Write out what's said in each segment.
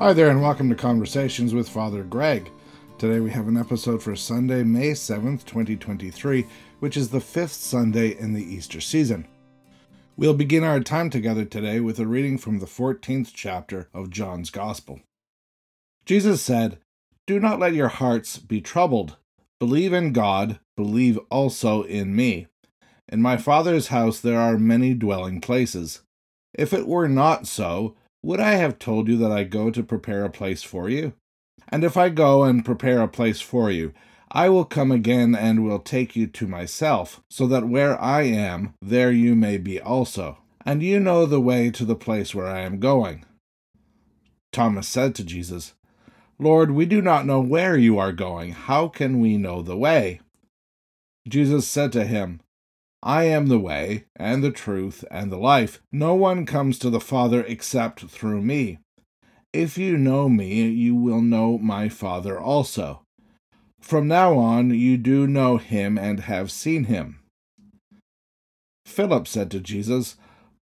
Hi there, and welcome to Conversations with Father Greg. Today we have an episode for Sunday, May 7th, 2023, which is the fifth Sunday in the Easter season. We'll begin our time together today with a reading from the 14th chapter of John's Gospel. Jesus said, Do not let your hearts be troubled. Believe in God, believe also in me. In my Father's house there are many dwelling places. If it were not so, would I have told you that I go to prepare a place for you? And if I go and prepare a place for you, I will come again and will take you to myself, so that where I am, there you may be also. And you know the way to the place where I am going. Thomas said to Jesus, Lord, we do not know where you are going. How can we know the way? Jesus said to him, I am the way, and the truth, and the life. No one comes to the Father except through me. If you know me, you will know my Father also. From now on, you do know him and have seen him. Philip said to Jesus,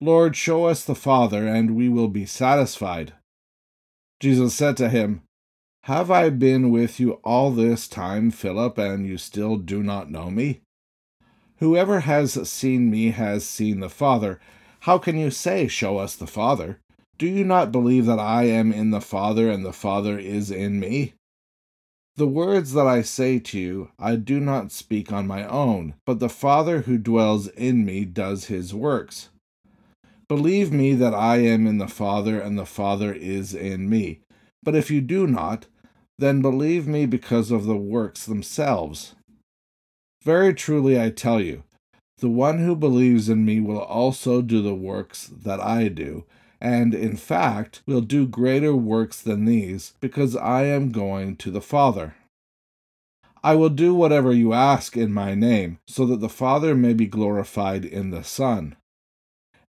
Lord, show us the Father, and we will be satisfied. Jesus said to him, Have I been with you all this time, Philip, and you still do not know me? Whoever has seen me has seen the Father. How can you say, Show us the Father? Do you not believe that I am in the Father and the Father is in me? The words that I say to you, I do not speak on my own, but the Father who dwells in me does his works. Believe me that I am in the Father and the Father is in me. But if you do not, then believe me because of the works themselves. Very truly I tell you, the one who believes in me will also do the works that I do, and in fact will do greater works than these, because I am going to the Father. I will do whatever you ask in my name, so that the Father may be glorified in the Son.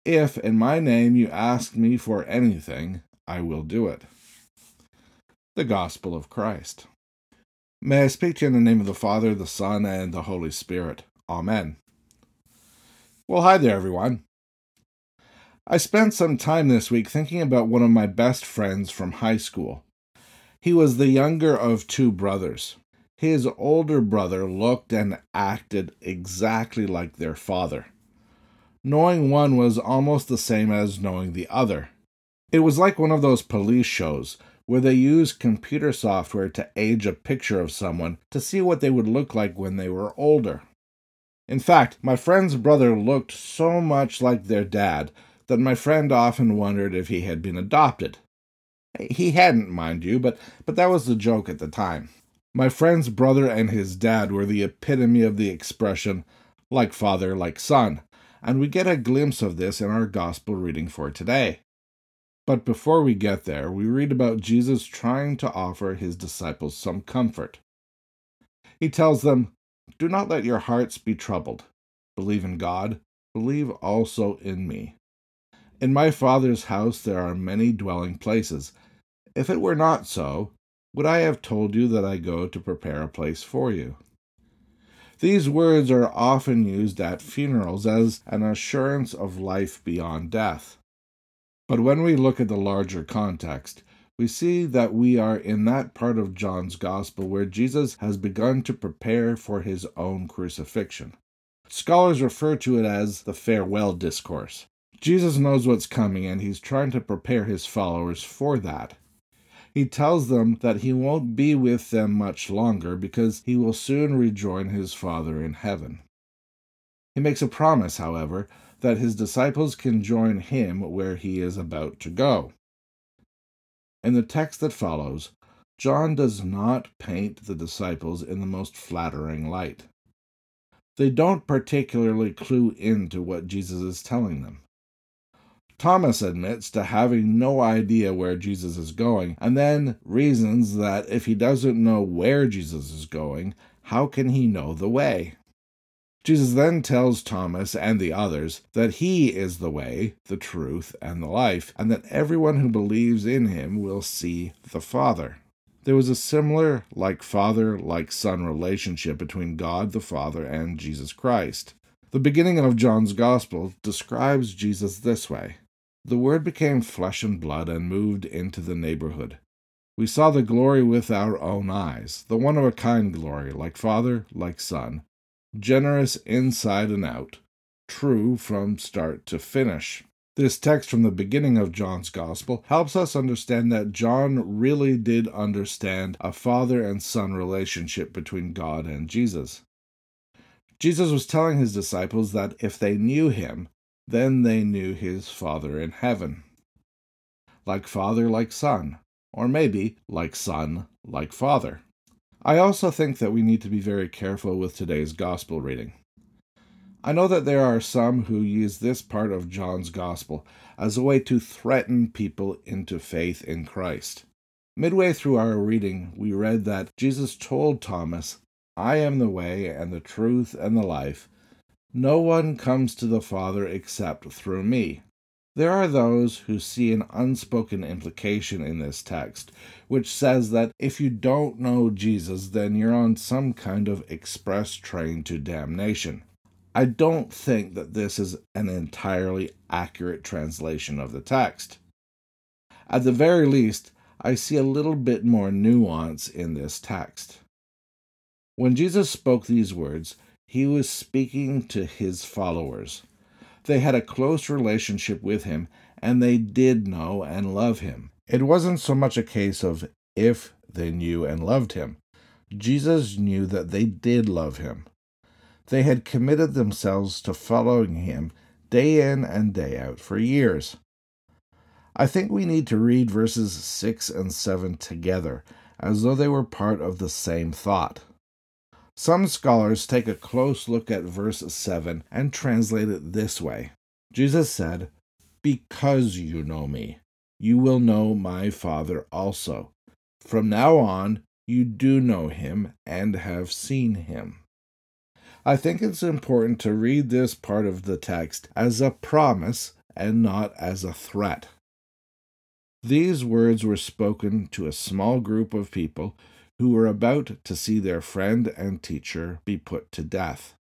If in my name you ask me for anything, I will do it. The Gospel of Christ. May I speak to you in the name of the Father, the Son, and the Holy Spirit. Amen. Well, hi there, everyone. I spent some time this week thinking about one of my best friends from high school. He was the younger of two brothers. His older brother looked and acted exactly like their father. Knowing one was almost the same as knowing the other. It was like one of those police shows where they use computer software to age a picture of someone to see what they would look like when they were older. In fact, my friend's brother looked so much like their dad that my friend often wondered if he had been adopted. He hadn't, mind you, but, but that was the joke at the time. My friend's brother and his dad were the epitome of the expression, like father, like son, and we get a glimpse of this in our gospel reading for today. But before we get there, we read about Jesus trying to offer his disciples some comfort. He tells them, Do not let your hearts be troubled. Believe in God, believe also in me. In my Father's house there are many dwelling places. If it were not so, would I have told you that I go to prepare a place for you? These words are often used at funerals as an assurance of life beyond death. But when we look at the larger context, we see that we are in that part of John's Gospel where Jesus has begun to prepare for his own crucifixion. Scholars refer to it as the farewell discourse. Jesus knows what's coming and he's trying to prepare his followers for that. He tells them that he won't be with them much longer because he will soon rejoin his Father in heaven. He makes a promise, however, that his disciples can join him where he is about to go. In the text that follows, John does not paint the disciples in the most flattering light. They don't particularly clue into what Jesus is telling them. Thomas admits to having no idea where Jesus is going, and then reasons that if he doesn't know where Jesus is going, how can he know the way? Jesus then tells Thomas and the others that he is the way, the truth, and the life, and that everyone who believes in him will see the Father. There was a similar, like father, like son relationship between God the Father and Jesus Christ. The beginning of John's Gospel describes Jesus this way The Word became flesh and blood and moved into the neighborhood. We saw the glory with our own eyes, the one of a kind glory, like Father, like Son, generous inside and out, true from start to finish. This text from the beginning of John's Gospel helps us understand that John really did understand a father and son relationship between God and Jesus. Jesus was telling his disciples that if they knew him, then they knew his Father in heaven. Like Father, like Son, or maybe like Son, like Father. I also think that we need to be very careful with today's Gospel reading. I know that there are some who use this part of John's Gospel as a way to threaten people into faith in Christ. Midway through our reading, we read that Jesus told Thomas, I am the way and the truth and the life. No one comes to the Father except through me. There are those who see an unspoken implication in this text, which says that if you don't know Jesus, then you're on some kind of express train to damnation. I don't think that this is an entirely accurate translation of the text. At the very least, I see a little bit more nuance in this text. When Jesus spoke these words, he was speaking to his followers. They had a close relationship with him, and they did know and love him. It wasn't so much a case of if they knew and loved him. Jesus knew that they did love him. They had committed themselves to following him day in and day out for years. I think we need to read verses 6 and 7 together, as though they were part of the same thought. Some scholars take a close look at verse 7 and translate it this way Jesus said, Because you know me, you will know my Father also. From now on, you do know him and have seen him. I think it's important to read this part of the text as a promise and not as a threat. These words were spoken to a small group of people who were about to see their friend and teacher be put to death.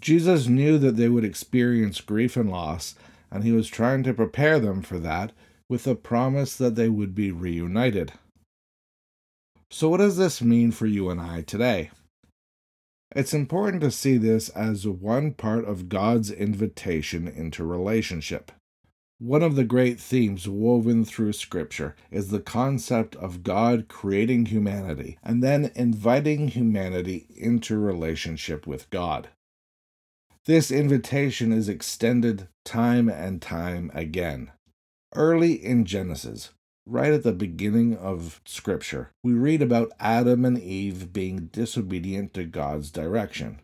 Jesus knew that they would experience grief and loss, and he was trying to prepare them for that with a promise that they would be reunited. So, what does this mean for you and I today? It's important to see this as one part of God's invitation into relationship. One of the great themes woven through Scripture is the concept of God creating humanity and then inviting humanity into relationship with God. This invitation is extended time and time again. Early in Genesis, right at the beginning of Scripture, we read about Adam and Eve being disobedient to God's direction.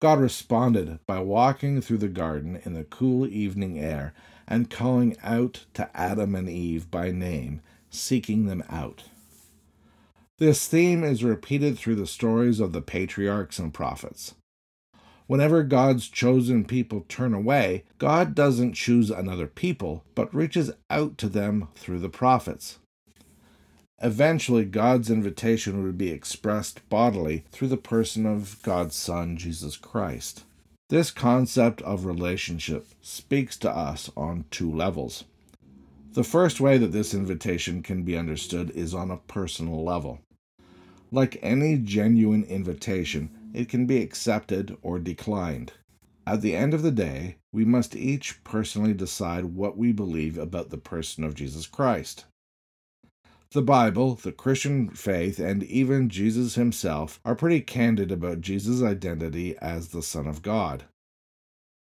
God responded by walking through the garden in the cool evening air and calling out to Adam and Eve by name, seeking them out. This theme is repeated through the stories of the patriarchs and prophets. Whenever God's chosen people turn away, God doesn't choose another people, but reaches out to them through the prophets. Eventually, God's invitation would be expressed bodily through the person of God's Son, Jesus Christ. This concept of relationship speaks to us on two levels. The first way that this invitation can be understood is on a personal level. Like any genuine invitation, it can be accepted or declined. At the end of the day, we must each personally decide what we believe about the person of Jesus Christ. The Bible, the Christian faith, and even Jesus himself are pretty candid about Jesus' identity as the Son of God.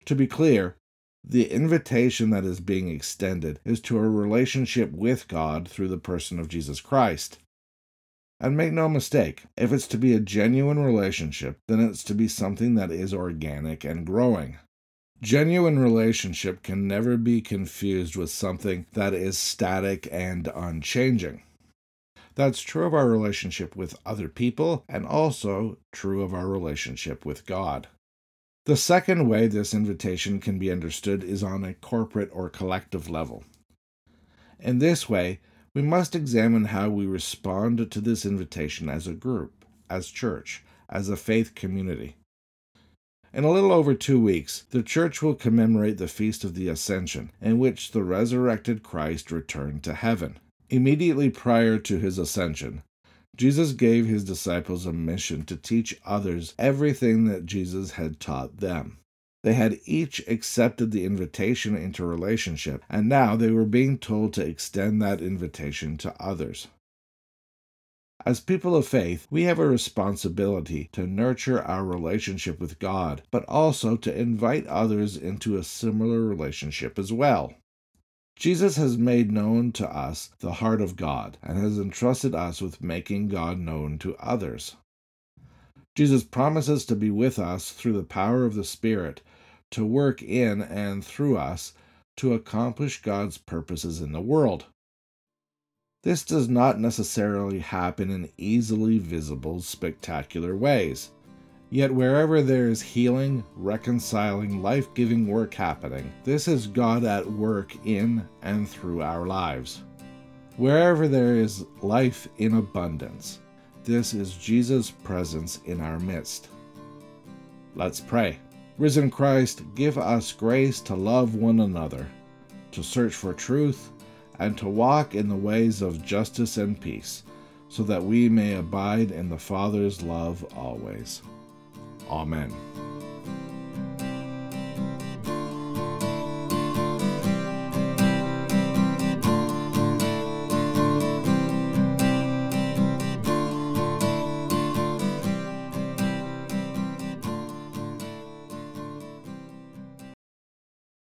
To be clear, the invitation that is being extended is to a relationship with God through the person of Jesus Christ. And make no mistake, if it's to be a genuine relationship, then it's to be something that is organic and growing. Genuine relationship can never be confused with something that is static and unchanging. That's true of our relationship with other people and also true of our relationship with God. The second way this invitation can be understood is on a corporate or collective level. In this way, we must examine how we respond to this invitation as a group, as church, as a faith community. In a little over two weeks, the church will commemorate the Feast of the Ascension, in which the resurrected Christ returned to heaven. Immediately prior to his ascension, Jesus gave his disciples a mission to teach others everything that Jesus had taught them. They had each accepted the invitation into relationship, and now they were being told to extend that invitation to others. As people of faith, we have a responsibility to nurture our relationship with God, but also to invite others into a similar relationship as well. Jesus has made known to us the heart of God and has entrusted us with making God known to others. Jesus promises to be with us through the power of the Spirit, to work in and through us to accomplish God's purposes in the world. This does not necessarily happen in easily visible, spectacular ways. Yet, wherever there is healing, reconciling, life giving work happening, this is God at work in and through our lives. Wherever there is life in abundance, this is Jesus' presence in our midst. Let's pray. Risen Christ, give us grace to love one another, to search for truth, and to walk in the ways of justice and peace, so that we may abide in the Father's love always. Amen.